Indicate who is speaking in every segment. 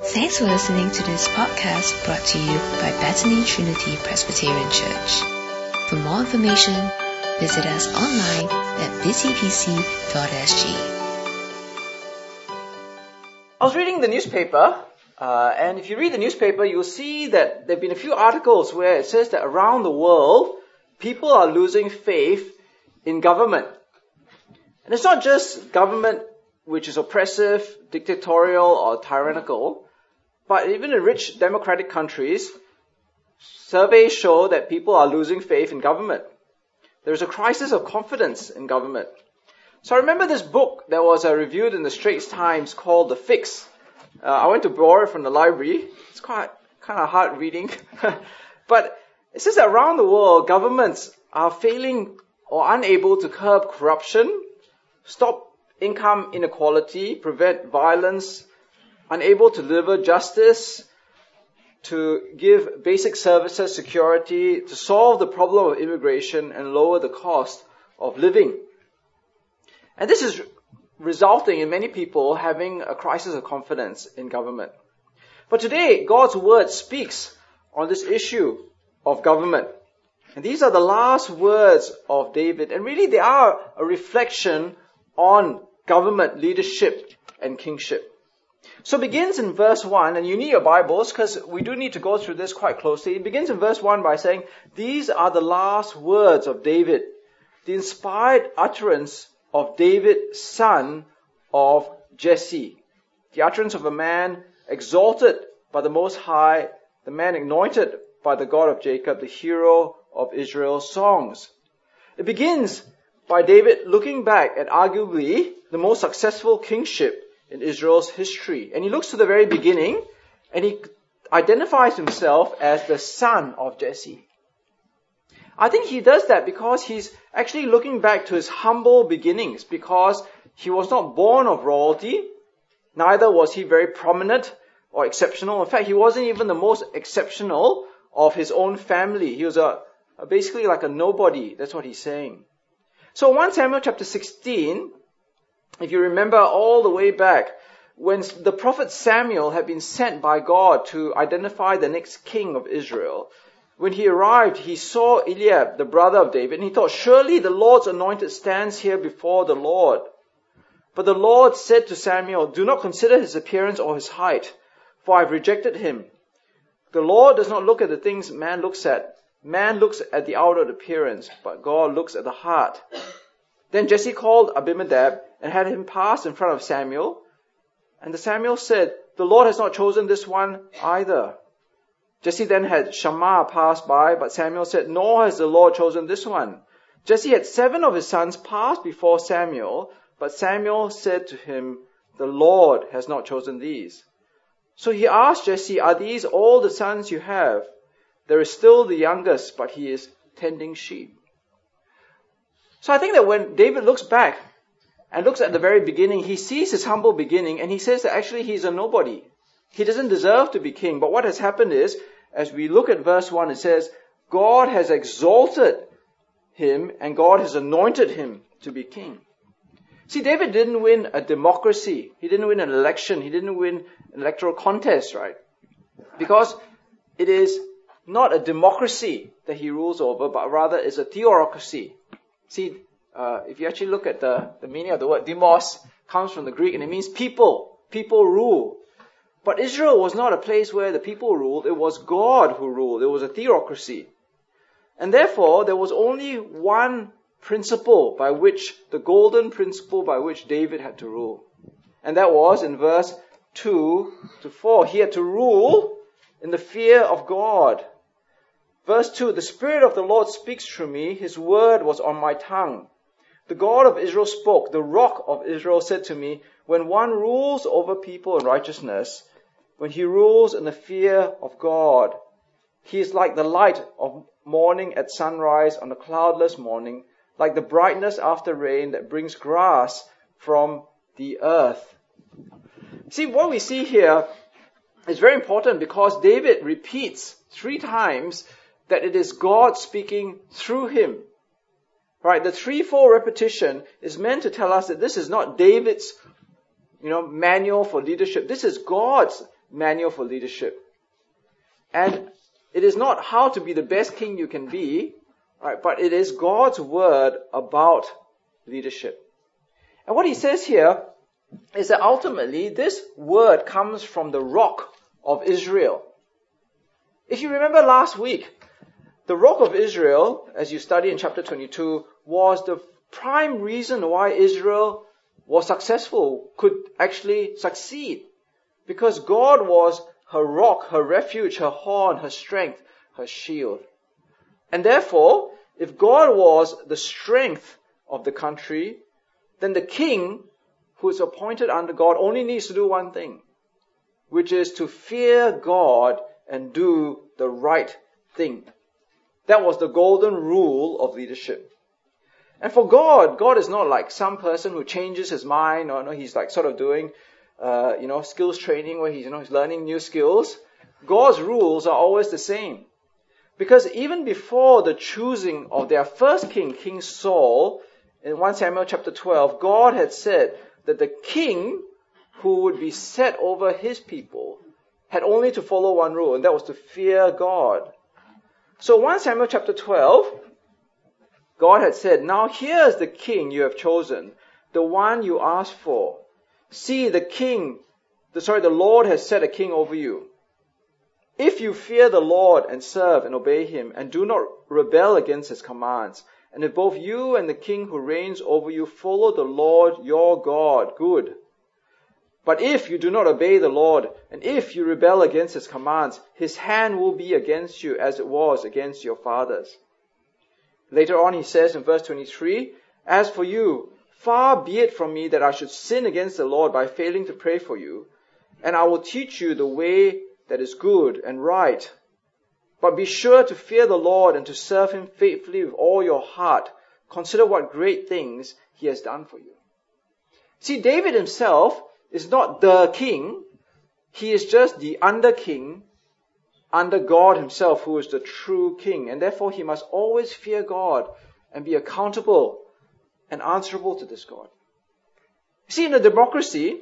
Speaker 1: Thanks for listening to this podcast brought to you by Bethany Trinity Presbyterian Church. For more information, visit us online at busypc.sg.
Speaker 2: I was reading the newspaper, uh, and if you read the newspaper, you'll see that there have been a few articles where it says that around the world, people are losing faith in government. And it's not just government which is oppressive, dictatorial, or tyrannical, but even in rich democratic countries, surveys show that people are losing faith in government. There's a crisis of confidence in government. So I remember this book that was uh, reviewed in the Straits Times called The Fix. Uh, I went to borrow it from the library. It's quite kind of hard reading, but it says that around the world, governments are failing or unable to curb corruption, stop income inequality, prevent violence, unable to deliver justice, to give basic services security, to solve the problem of immigration and lower the cost of living. And this is resulting in many people having a crisis of confidence in government. But today, God's word speaks on this issue of government. And these are the last words of David. And really they are a reflection on government, leadership, and kingship. So it begins in verse 1, and you need your Bibles because we do need to go through this quite closely. It begins in verse 1 by saying, These are the last words of David, the inspired utterance of David, son of Jesse. The utterance of a man exalted by the Most High, the man anointed by the God of Jacob, the hero of Israel's songs. It begins by David looking back at arguably the most successful kingship in Israel's history. And he looks to the very beginning and he identifies himself as the son of Jesse. I think he does that because he's actually looking back to his humble beginnings because he was not born of royalty, neither was he very prominent or exceptional. In fact, he wasn't even the most exceptional of his own family. He was a, a basically like a nobody. That's what he's saying. So 1 Samuel chapter 16, if you remember all the way back, when the prophet Samuel had been sent by God to identify the next king of Israel, when he arrived, he saw Eliab, the brother of David, and he thought, surely the Lord's anointed stands here before the Lord. But the Lord said to Samuel, do not consider his appearance or his height, for I have rejected him. The Lord does not look at the things man looks at. Man looks at the outward appearance, but God looks at the heart. Then Jesse called Abinadab and had him pass in front of Samuel. And the Samuel said, The Lord has not chosen this one either. Jesse then had Shammah pass by, but Samuel said, Nor has the Lord chosen this one. Jesse had seven of his sons pass before Samuel, but Samuel said to him, The Lord has not chosen these. So he asked Jesse, Are these all the sons you have? There is still the youngest, but he is tending sheep. So I think that when David looks back and looks at the very beginning, he sees his humble beginning and he says that actually he's a nobody. He doesn't deserve to be king. But what has happened is, as we look at verse 1, it says, God has exalted him and God has anointed him to be king. See, David didn't win a democracy. He didn't win an election. He didn't win an electoral contest, right? Because it is not a democracy that he rules over, but rather is a theocracy. See, uh, if you actually look at the, the meaning of the word demos, comes from the Greek and it means people. People rule. But Israel was not a place where the people ruled, it was God who ruled. It was a theocracy. And therefore, there was only one principle by which, the golden principle by which David had to rule. And that was in verse 2 to 4. He had to rule in the fear of God. Verse 2 The Spirit of the Lord speaks through me, His word was on my tongue. The God of Israel spoke, the rock of Israel said to me, When one rules over people in righteousness, when he rules in the fear of God, he is like the light of morning at sunrise on a cloudless morning, like the brightness after rain that brings grass from the earth. See, what we see here is very important because David repeats three times that it is God speaking through him. Right? The threefold repetition is meant to tell us that this is not David's, you know, manual for leadership. This is God's manual for leadership. And it is not how to be the best king you can be, right, but it is God's word about leadership. And what he says here is that ultimately this word comes from the rock of Israel. If you remember last week, the rock of Israel, as you study in chapter 22, was the prime reason why Israel was successful, could actually succeed. Because God was her rock, her refuge, her horn, her strength, her shield. And therefore, if God was the strength of the country, then the king who is appointed under God only needs to do one thing, which is to fear God and do the right thing. That was the golden rule of leadership. And for God, God is not like some person who changes his mind or no, he's like sort of doing, uh, you know, skills training where he's, you know, he's learning new skills. God's rules are always the same. Because even before the choosing of their first king, King Saul, in 1 Samuel chapter 12, God had said that the king who would be set over his people had only to follow one rule, and that was to fear God. So 1 Samuel chapter 12, God had said, Now here is the king you have chosen, the one you asked for. See, the king, the, sorry, the Lord has set a king over you. If you fear the Lord and serve and obey him and do not rebel against his commands, and if both you and the king who reigns over you follow the Lord your God, good. But if you do not obey the Lord, and if you rebel against his commands, his hand will be against you as it was against your fathers. Later on, he says in verse 23, As for you, far be it from me that I should sin against the Lord by failing to pray for you, and I will teach you the way that is good and right. But be sure to fear the Lord and to serve him faithfully with all your heart. Consider what great things he has done for you. See, David himself is not the king. He is just the under king under God himself who is the true king. And therefore he must always fear God and be accountable and answerable to this God. See, in a democracy,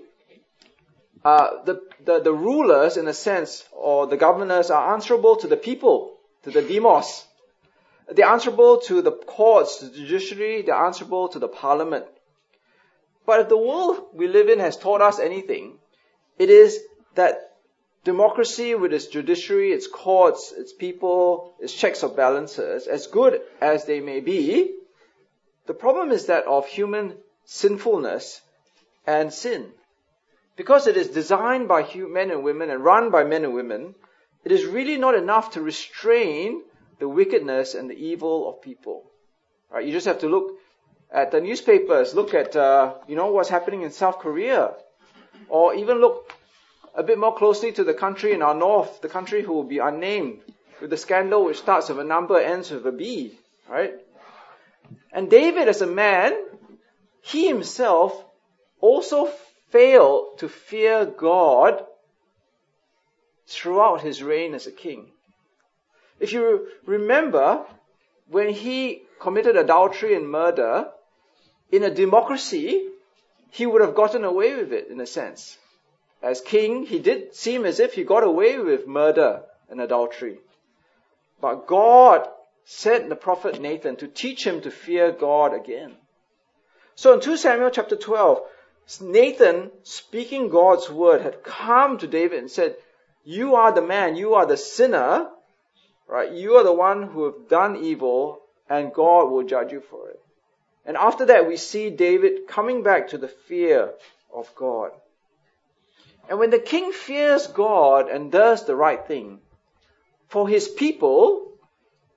Speaker 2: uh, the, the, the rulers, in a sense, or the governors are answerable to the people, to the demos. They're answerable to the courts, to the judiciary, they're answerable to the parliament. But if the world we live in has taught us anything, it is that democracy with its judiciary, its courts, its people, its checks of balances, as good as they may be, the problem is that of human sinfulness and sin. Because it is designed by men and women and run by men and women, it is really not enough to restrain the wickedness and the evil of people. Right? You just have to look at the newspapers, look at uh, you know what's happening in South Korea, or even look a bit more closely to the country in our north, the country who will be unnamed, with the scandal which starts with a number ends with a B, right? And David, as a man, he himself also failed to fear God throughout his reign as a king. If you remember, when he committed adultery and murder, in a democracy, he would have gotten away with it in a sense. As king, he did seem as if he got away with murder and adultery. But God sent the prophet Nathan to teach him to fear God again. So in 2 Samuel chapter 12, Nathan, speaking God's word, had come to David and said, You are the man, you are the sinner, right? You are the one who have done evil, and God will judge you for it. And after that, we see David coming back to the fear of God. And when the king fears God and does the right thing, for his people,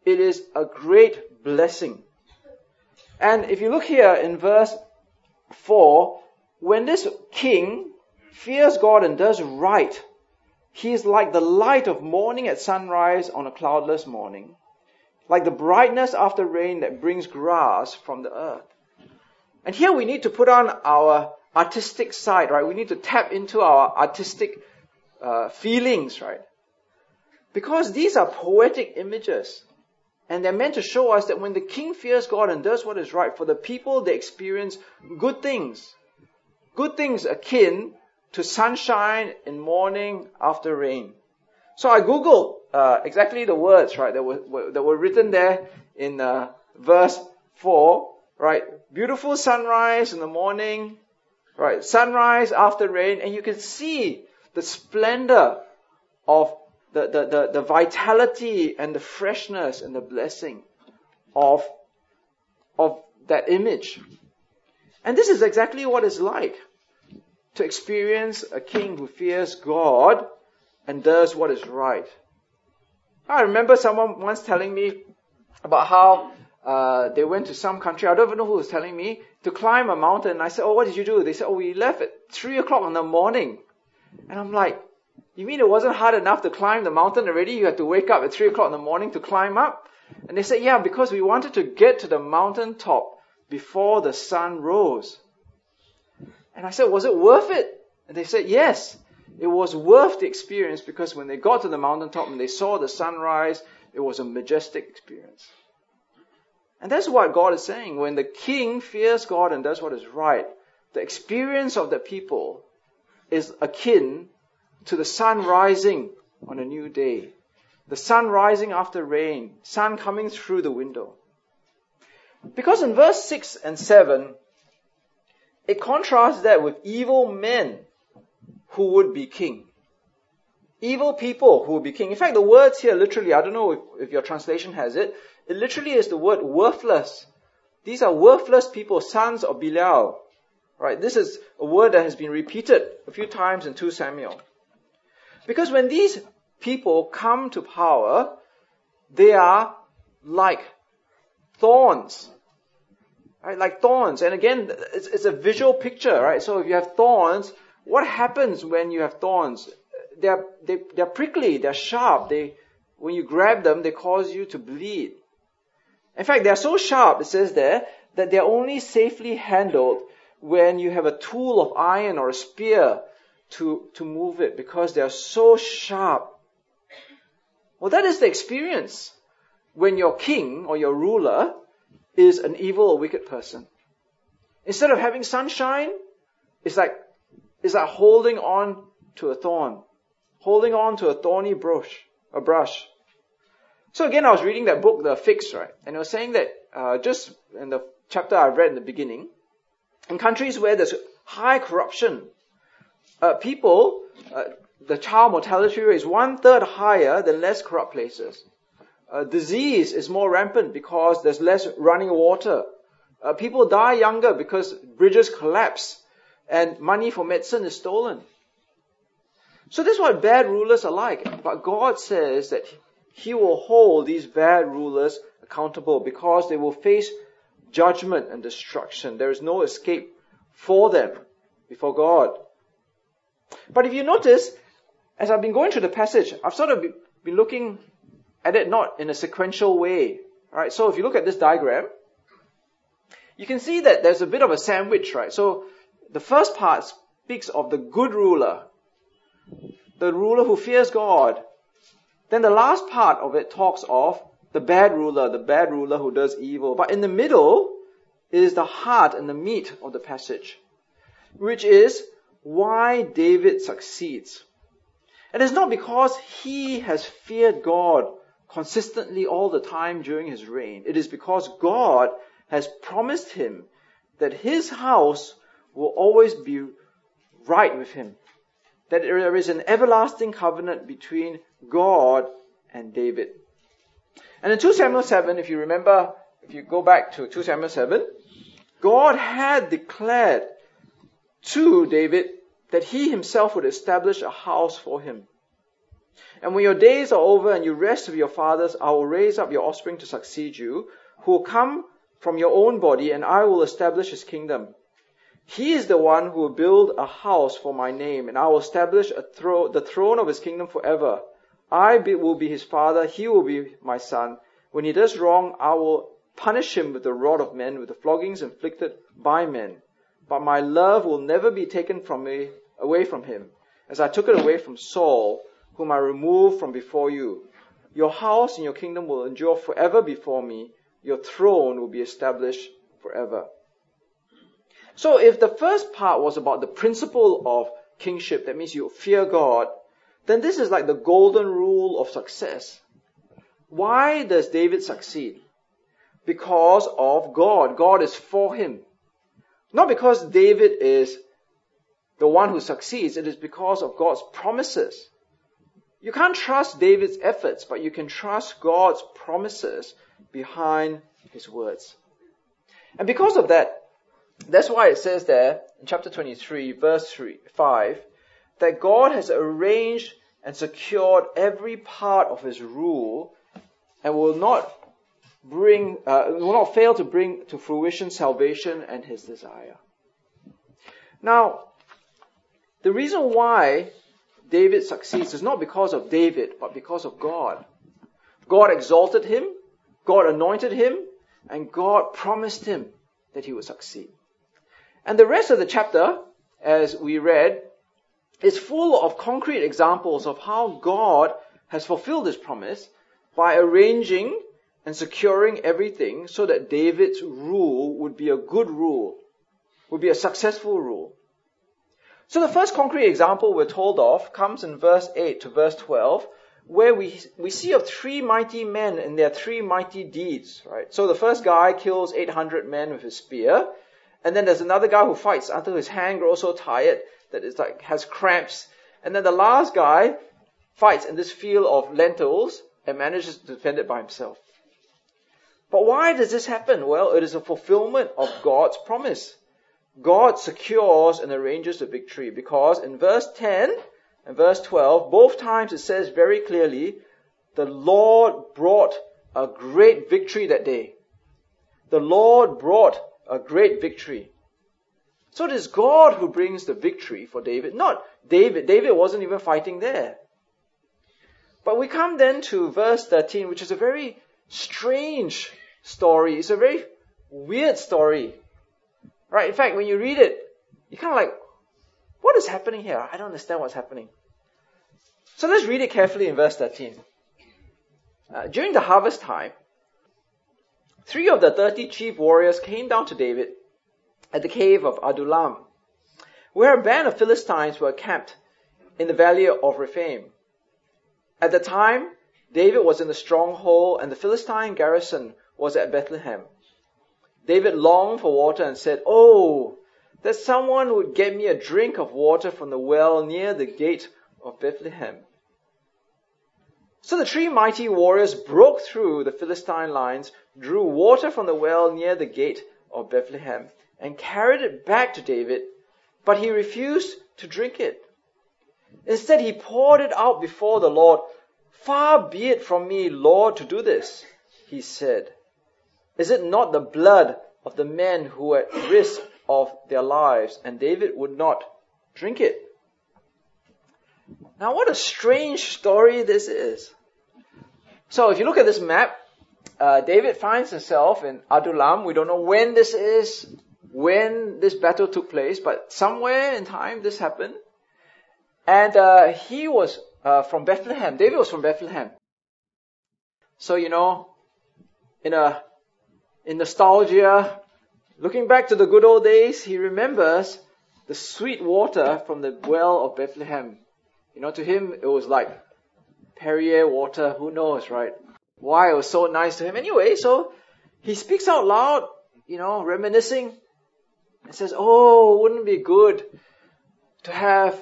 Speaker 2: it is a great blessing. And if you look here in verse 4, when this king fears God and does right, he is like the light of morning at sunrise on a cloudless morning, like the brightness after rain that brings grass from the earth. And here we need to put on our artistic side, right? We need to tap into our artistic uh, feelings, right? Because these are poetic images. And they're meant to show us that when the king fears God and does what is right for the people, they experience good things good things akin to sunshine in morning after rain. So I googled uh, exactly the words, right, that were, that were written there in uh, verse 4, right? Beautiful sunrise in the morning, right? Sunrise after rain, and you can see the splendor of the, the, the, the vitality and the freshness and the blessing of, of that image. And this is exactly what it's like to experience a king who fears God and does what is right. I remember someone once telling me about how uh, they went to some country, I don't even know who was telling me, to climb a mountain. I said, Oh, what did you do? They said, Oh, we left at 3 o'clock in the morning. And I'm like, You mean it wasn't hard enough to climb the mountain already? You had to wake up at 3 o'clock in the morning to climb up? And they said, Yeah, because we wanted to get to the mountain top before the sun rose. And I said, Was it worth it? And they said, Yes. It was worth the experience because when they got to the mountaintop and they saw the sunrise, it was a majestic experience. And that's what God is saying. When the king fears God and does what is right, the experience of the people is akin to the sun rising on a new day. The sun rising after rain, sun coming through the window. Because in verse 6 and 7, it contrasts that with evil men who would be king. Evil people who would be king. In fact, the words here literally, I don't know if, if your translation has it, it literally is the word worthless. These are worthless people, sons of Belial. Right? This is a word that has been repeated a few times in 2 Samuel. Because when these people come to power, they are like thorns. Right? Like thorns. And again, it's, it's a visual picture, right? So if you have thorns, what happens when you have thorns? They're, they, they're prickly, they're sharp, they, when you grab them, they cause you to bleed. In fact, they're so sharp, it says there, that they're only safely handled when you have a tool of iron or a spear to, to move it because they are so sharp. Well, that is the experience when your king or your ruler is an evil or wicked person. Instead of having sunshine, it's like, it's like holding on to a thorn, holding on to a thorny brush, a brush. So again, I was reading that book, The Fix, right? And it was saying that, uh, just in the chapter I read in the beginning, in countries where there's high corruption, uh, people, uh, the child mortality rate is one third higher than less corrupt places. Uh, disease is more rampant because there's less running water. Uh, people die younger because bridges collapse and money for medicine is stolen. So this is what bad rulers are like. But God says that He will hold these bad rulers accountable because they will face judgment and destruction. There is no escape for them before God. But if you notice, as I've been going through the passage, I've sort of been looking at it not in a sequential way. Right? So if you look at this diagram, you can see that there's a bit of a sandwich, right? So the first part speaks of the good ruler, the ruler who fears God. Then the last part of it talks of the bad ruler, the bad ruler who does evil. But in the middle is the heart and the meat of the passage, which is why David succeeds. And it's not because he has feared God consistently all the time during his reign. It is because God has promised him that his house will always be right with him. That there is an everlasting covenant between God and David. And in 2 Samuel 7, if you remember, if you go back to 2 Samuel 7, God had declared to David that he himself would establish a house for him. And when your days are over and you rest with your fathers, I will raise up your offspring to succeed you, who will come from your own body, and I will establish his kingdom. He is the one who will build a house for my name, and I will establish thro- the throne of his kingdom forever. I be, will be his father, he will be my son. When he does wrong, I will punish him with the rod of men, with the floggings inflicted by men. But my love will never be taken from me, away from him, as I took it away from Saul, whom I removed from before you. Your house and your kingdom will endure forever before me. Your throne will be established forever. So if the first part was about the principle of kingship, that means you fear God, then this is like the golden rule of success. Why does David succeed? Because of God. God is for him. Not because David is the one who succeeds, it is because of God's promises. You can't trust David's efforts, but you can trust God's promises behind his words. And because of that, that's why it says there in chapter 23, verse 3, 5, that God has arranged and secured every part of his rule and will not bring, uh, will not fail to bring to fruition salvation and his desire. Now, the reason why David succeeds is not because of David, but because of God. God exalted him, God anointed him, and God promised him that he would succeed. And the rest of the chapter, as we read, is full of concrete examples of how God has fulfilled his promise by arranging and securing everything so that David's rule would be a good rule, would be a successful rule. So the first concrete example we're told of comes in verse 8 to verse 12, where we, we see of three mighty men and their three mighty deeds, right? So the first guy kills 800 men with his spear, and then there's another guy who fights until his hand grows so tired that it's like, has cramps, and then the last guy fights in this field of lentils and manages to defend it by himself. But why does this happen? Well, it is a fulfillment of God's promise. God secures and arranges the victory because in verse 10 and verse 12, both times it says very clearly, the Lord brought a great victory that day. The Lord brought a great victory. So it is God who brings the victory for David, not David. David wasn't even fighting there. But we come then to verse 13, which is a very strange story. It's a very weird story. Right? In fact, when you read it, you're kind of like, what is happening here? I don't understand what's happening. So let's read it carefully in verse 13. Uh, during the harvest time, three of the 30 chief warriors came down to David at the cave of Adullam, where a band of Philistines were camped in the valley of Rephaim. At the time, David was in the stronghold and the Philistine garrison was at Bethlehem. David longed for water and said, Oh, that someone would get me a drink of water from the well near the gate of Bethlehem. So the three mighty warriors broke through the Philistine lines, drew water from the well near the gate of Bethlehem, and carried it back to David, but he refused to drink it. Instead, he poured it out before the Lord. Far be it from me, Lord, to do this, he said. Is it not the blood of the men who were at risk of their lives? And David would not drink it. Now, what a strange story this is. So, if you look at this map, uh, David finds himself in Adullam. We don't know when this is, when this battle took place, but somewhere in time this happened. And uh, he was uh, from Bethlehem. David was from Bethlehem. So, you know, in a in nostalgia, looking back to the good old days, he remembers the sweet water from the well of Bethlehem. You know, to him, it was like Perrier water, who knows, right? Why it was so nice to him. Anyway, so he speaks out loud, you know, reminiscing, and says, Oh, wouldn't it be good to have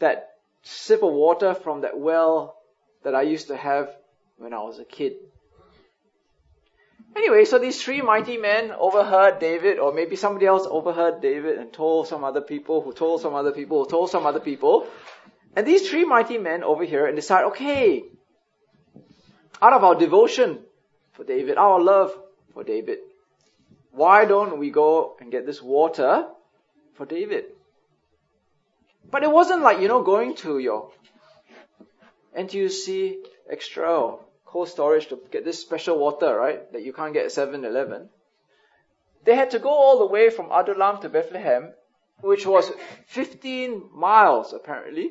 Speaker 2: that sip of water from that well that I used to have when I was a kid? Anyway, so these three mighty men overheard David, or maybe somebody else overheard David and told some other people, who told some other people, who told some other people. And these three mighty men over here and decide, okay, out of our devotion for David, our love for David, why don't we go and get this water for David? But it wasn't like, you know, going to your NTUC extra cold storage to get this special water, right, that you can't get at 7-Eleven. They had to go all the way from Adullam to Bethlehem, which was 15 miles apparently.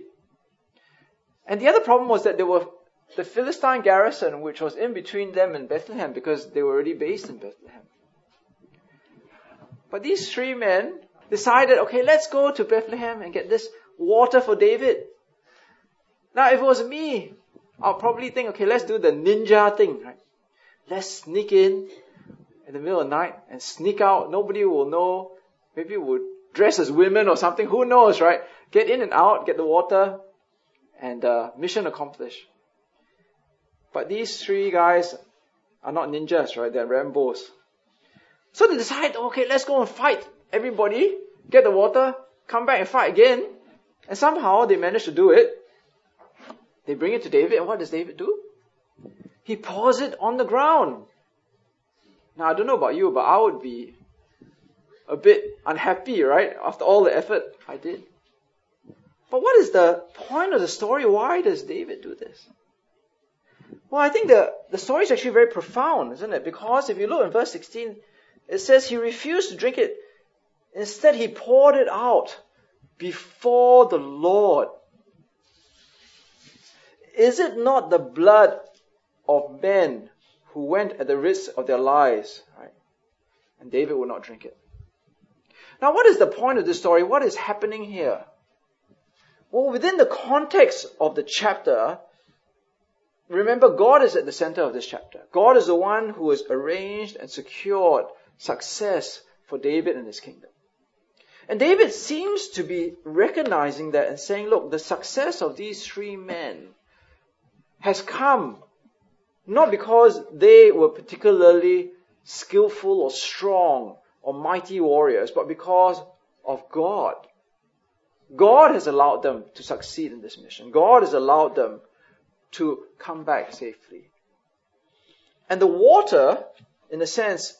Speaker 2: And the other problem was that there were the Philistine garrison, which was in between them and Bethlehem because they were already based in Bethlehem. But these three men decided, okay, let's go to Bethlehem and get this water for David. Now, if it was me, I'll probably think, okay, let's do the ninja thing, right? Let's sneak in in the middle of the night and sneak out. Nobody will know. Maybe we'll dress as women or something. Who knows, right? Get in and out, get the water, and uh, mission accomplished. But these three guys are not ninjas, right? They're Rambos. So they decide, okay, let's go and fight everybody, get the water, come back and fight again. And somehow they manage to do it. They bring it to David, and what does David do? He pours it on the ground. Now, I don't know about you, but I would be a bit unhappy, right? After all the effort I did. But what is the point of the story? Why does David do this? Well, I think the, the story is actually very profound, isn't it? Because if you look in verse 16, it says he refused to drink it. Instead, he poured it out before the Lord. Is it not the blood of men who went at the risk of their lives? Right? And David would not drink it. Now, what is the point of this story? What is happening here? Well, within the context of the chapter, remember God is at the center of this chapter. God is the one who has arranged and secured success for David and his kingdom. And David seems to be recognizing that and saying, look, the success of these three men has come not because they were particularly skillful or strong or mighty warriors, but because of God. God has allowed them to succeed in this mission. God has allowed them to come back safely. And the water, in a sense,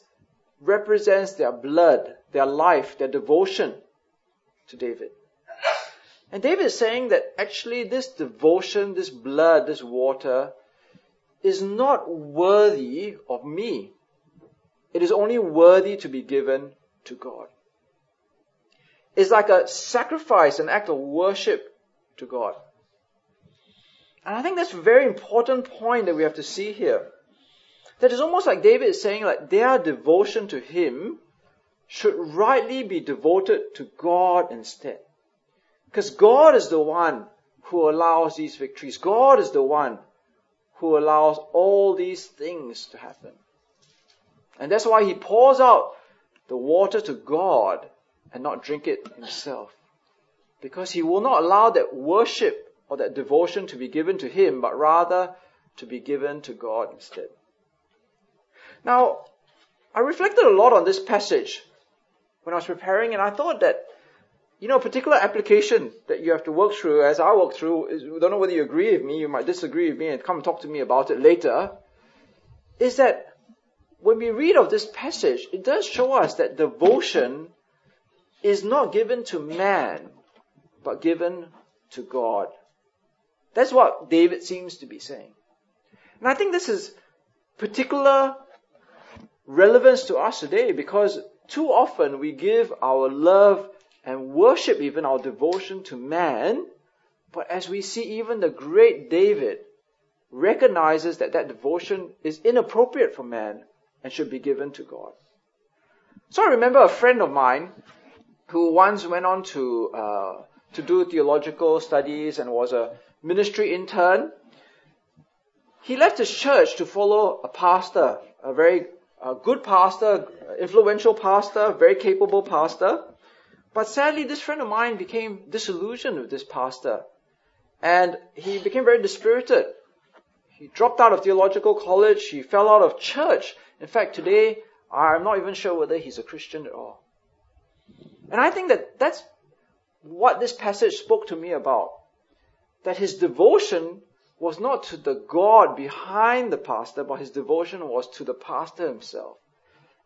Speaker 2: represents their blood, their life, their devotion to David. And David is saying that actually this devotion, this blood, this water is not worthy of me. It is only worthy to be given to God. It's like a sacrifice, an act of worship to God. And I think that's a very important point that we have to see here. That is almost like David is saying like their devotion to him should rightly be devoted to God instead. Because God is the one who allows these victories. God is the one who allows all these things to happen. And that's why he pours out the water to God and not drink it himself. Because he will not allow that worship or that devotion to be given to him, but rather to be given to God instead. Now, I reflected a lot on this passage when I was preparing, and I thought that, you know, a particular application that you have to work through, as I work through, is, I don't know whether you agree with me, you might disagree with me and come and talk to me about it later, is that when we read of this passage, it does show us that devotion is not given to man, but given to God. That's what David seems to be saying. And I think this is particular relevance to us today because too often we give our love and worship even our devotion to man, but as we see even the great David recognizes that that devotion is inappropriate for man and should be given to God. So I remember a friend of mine who once went on to uh, to do theological studies and was a ministry intern. He left his church to follow a pastor, a very good pastor, influential pastor, very capable pastor. But sadly, this friend of mine became disillusioned with this pastor. And he became very dispirited. He dropped out of theological college. He fell out of church. In fact, today, I'm not even sure whether he's a Christian at all. And I think that that's what this passage spoke to me about. That his devotion was not to the God behind the pastor, but his devotion was to the pastor himself.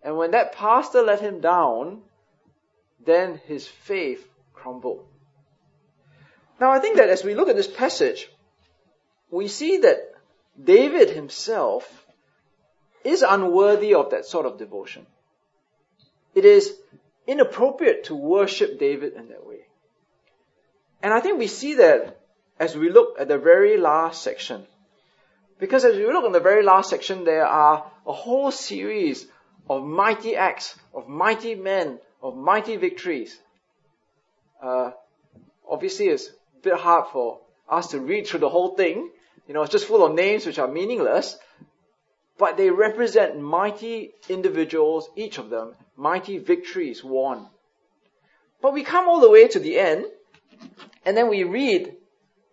Speaker 2: And when that pastor let him down, then his faith crumbled. Now I think that as we look at this passage, we see that David himself is unworthy of that sort of devotion. It is inappropriate to worship David in that way. And I think we see that as we look at the very last section. Because as we look in the very last section, there are a whole series of mighty acts, of mighty men, of mighty victories, uh, obviously it's a bit hard for us to read through the whole thing. You know, it's just full of names which are meaningless. But they represent mighty individuals, each of them, mighty victories won. But we come all the way to the end, and then we read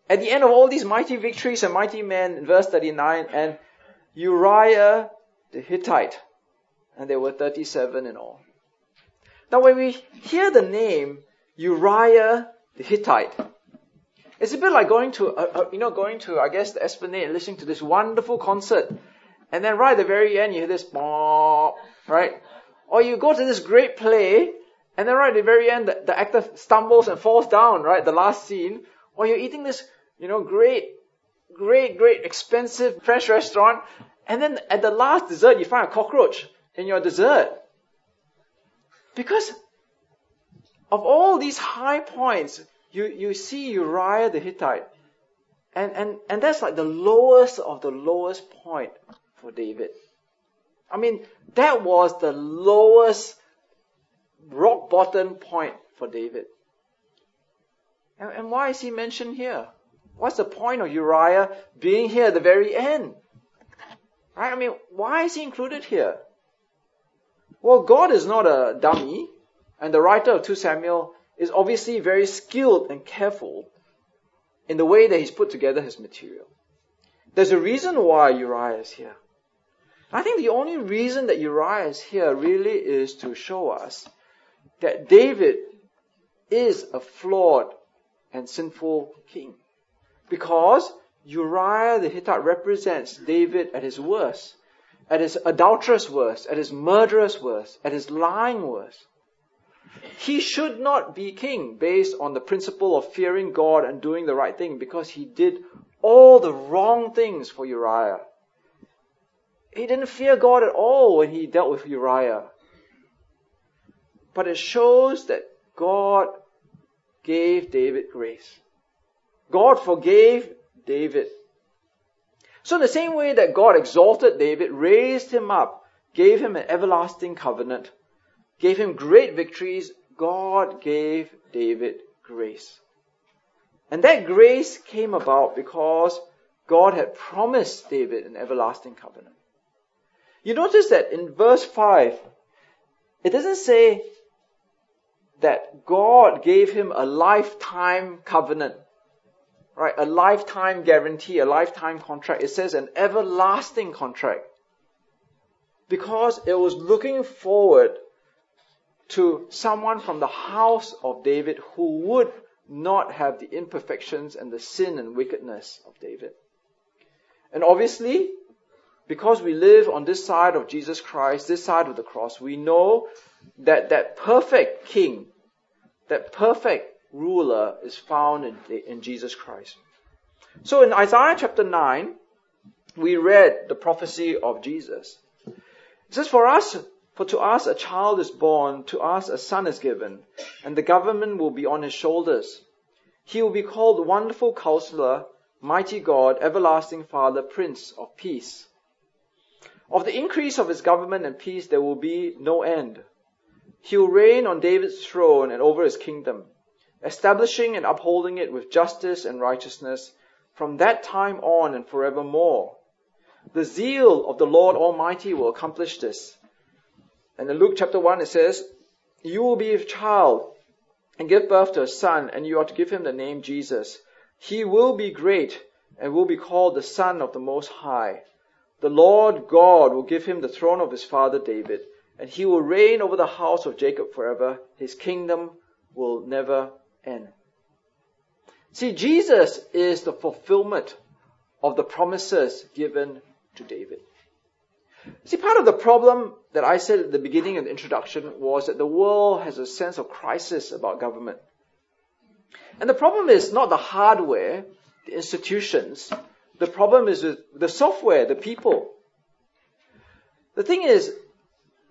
Speaker 2: at the end of all these mighty victories and mighty men verse 39, and Uriah the Hittite, and there were 37 in all. Now when we hear the name Uriah the Hittite, it's a bit like going to, you know, going to, I guess, the Esplanade and listening to this wonderful concert. And then right at the very end, you hear this, right? Or you go to this great play, and then right at the very end, the, the actor stumbles and falls down, right? The last scene. Or you're eating this, you know, great, great, great, expensive, fresh restaurant, and then at the last dessert, you find a cockroach in your dessert. Because of all these high points, you, you see Uriah the Hittite. And, and, and that's like the lowest of the lowest point for David. I mean, that was the lowest rock bottom point for David. And, and why is he mentioned here? What's the point of Uriah being here at the very end? Right? I mean, why is he included here? Well, God is not a dummy, and the writer of 2 Samuel is obviously very skilled and careful in the way that he's put together his material. There's a reason why Uriah is here. I think the only reason that Uriah is here really is to show us that David is a flawed and sinful king. Because Uriah the Hittite represents David at his worst, at his adulterous worst, at his murderous worst, at his lying worst. He should not be king based on the principle of fearing God and doing the right thing because he did all the wrong things for Uriah. He didn't fear God at all when he dealt with Uriah. But it shows that God gave David grace. God forgave David. So in the same way that God exalted David, raised him up, gave him an everlasting covenant, gave him great victories, God gave David grace. And that grace came about because God had promised David an everlasting covenant. You notice that in verse 5, it doesn't say that God gave him a lifetime covenant right? A lifetime guarantee, a lifetime contract. It says an everlasting contract. Because it was looking forward to someone from the house of David who would not have the imperfections and the sin and wickedness of David. And obviously, because we live on this side of Jesus Christ, this side of the cross, we know that that perfect king, that perfect ruler is found in, in Jesus Christ. So in Isaiah chapter 9, we read the prophecy of Jesus. It says, For us, for to us a child is born, to us a son is given, and the government will be on his shoulders. He will be called Wonderful Counselor, Mighty God, Everlasting Father, Prince of Peace. Of the increase of his government and peace there will be no end. He will reign on David's throne and over his kingdom establishing and upholding it with justice and righteousness from that time on and forevermore. The zeal of the Lord Almighty will accomplish this. And in Luke chapter 1 it says, You will be a child and give birth to a son, and you are to give him the name Jesus. He will be great and will be called the Son of the Most High. The Lord God will give him the throne of his father David, and he will reign over the house of Jacob forever. His kingdom will never end. See, Jesus is the fulfillment of the promises given to David. See, part of the problem that I said at the beginning of the introduction was that the world has a sense of crisis about government. And the problem is not the hardware, the institutions. The problem is with the software, the people. The thing is,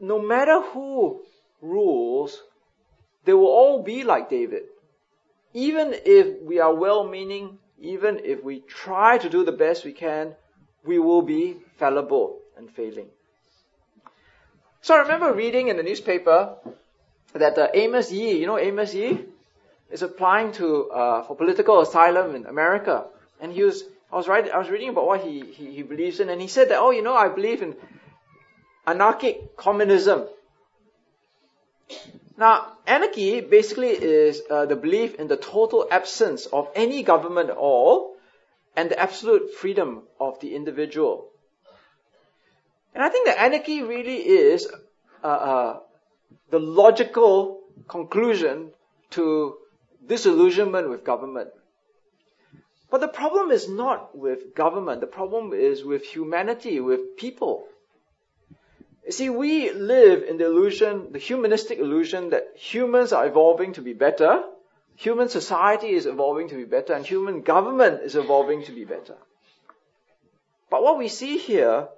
Speaker 2: no matter who rules, they will all be like David even if we are well meaning, even if we try to do the best we can, we will be fallible and failing. So I remember reading in the newspaper that uh, Amos Yee, you know Amos Yee? is applying to uh, for political asylum in America, and he was I was writing, I was reading about what he, he he believes in, and he said that oh you know I believe in anarchic communism. Now, anarchy basically is uh, the belief in the total absence of any government at all and the absolute freedom of the individual. And I think that anarchy really is uh, uh, the logical conclusion to disillusionment with government. But the problem is not with government. The problem is with humanity, with people. You see, we live in the illusion, the humanistic illusion that humans are evolving to be better, human society is evolving to be better, and human government is evolving to be better. But what we see here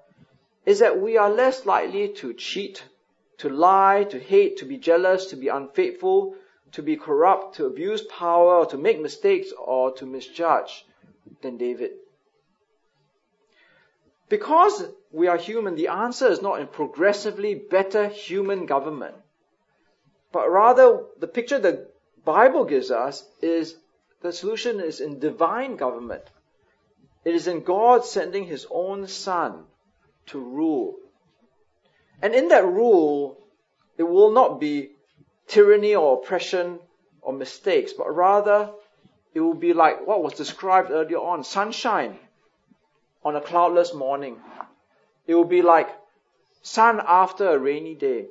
Speaker 2: is that we are less likely to cheat, to lie, to hate, to be jealous, to be unfaithful, to be corrupt, to abuse power, to make mistakes, or to misjudge than David. Because we are human, the answer is not in progressively better human government, but rather the picture the Bible gives us is the solution is in divine government. It is in God sending His own Son to rule. And in that rule, it will not be tyranny or oppression or mistakes, but rather it will be like what was described earlier on sunshine on a cloudless morning. It will be like sun after a rainy day.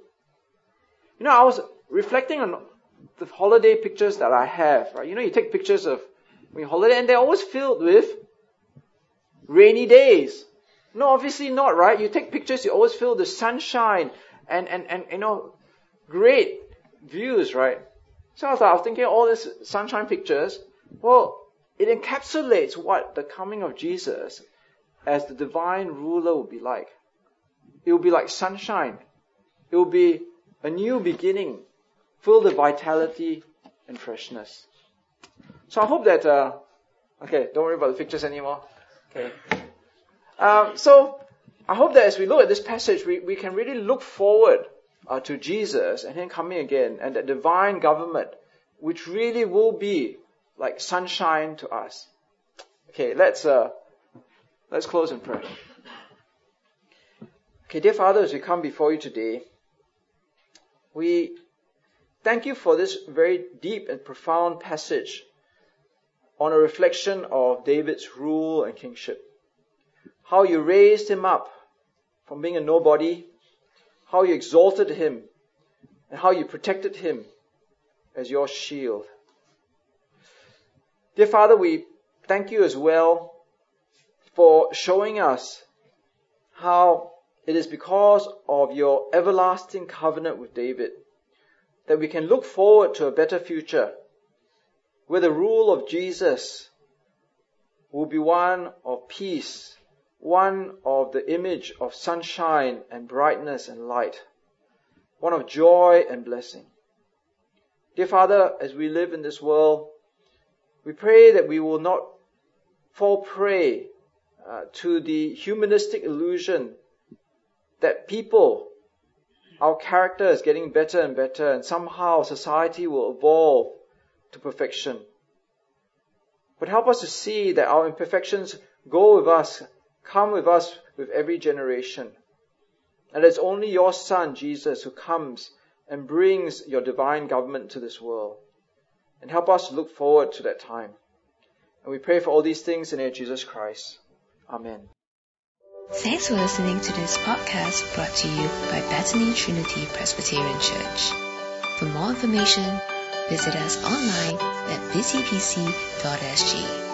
Speaker 2: You know, I was reflecting on the holiday pictures that I have, right? You know, you take pictures of when you holiday and they're always filled with rainy days. No, obviously not, right? You take pictures, you always feel the sunshine and, and, and, you know, great views, right? So I was, I was thinking all these sunshine pictures, well, it encapsulates what the coming of Jesus as the divine ruler will be like. It will be like sunshine. It will be a new beginning, filled with vitality and freshness. So I hope that, uh, okay, don't worry about the pictures anymore. Okay. Um, so I hope that as we look at this passage, we, we can really look forward uh, to Jesus and Him coming again and that divine government, which really will be like sunshine to us. Okay, let's uh, let's close in prayer. Okay, dear Father, as we come before you today, we thank you for this very deep and profound passage on a reflection of David's rule and kingship how you raised him up from being a nobody, how you exalted him, and how you protected him as your shield. Dear Father, we thank you as well for showing us how it is because of your everlasting covenant with David that we can look forward to a better future where the rule of Jesus will be one of peace one of the image of sunshine and brightness and light, one of joy and blessing. Dear Father, as we live in this world, we pray that we will not fall prey uh, to the humanistic illusion that people, our character is getting better and better, and somehow society will evolve to perfection. But help us to see that our imperfections go with us come with us with every generation. And it's only your Son, Jesus, who comes and brings your divine government to this world. And help us look forward to that time. And we pray for all these things in the name of Jesus Christ. Amen.
Speaker 1: Thanks for listening to this podcast brought to you by Bethany Trinity Presbyterian Church. For more information, visit us online at busypc.sg.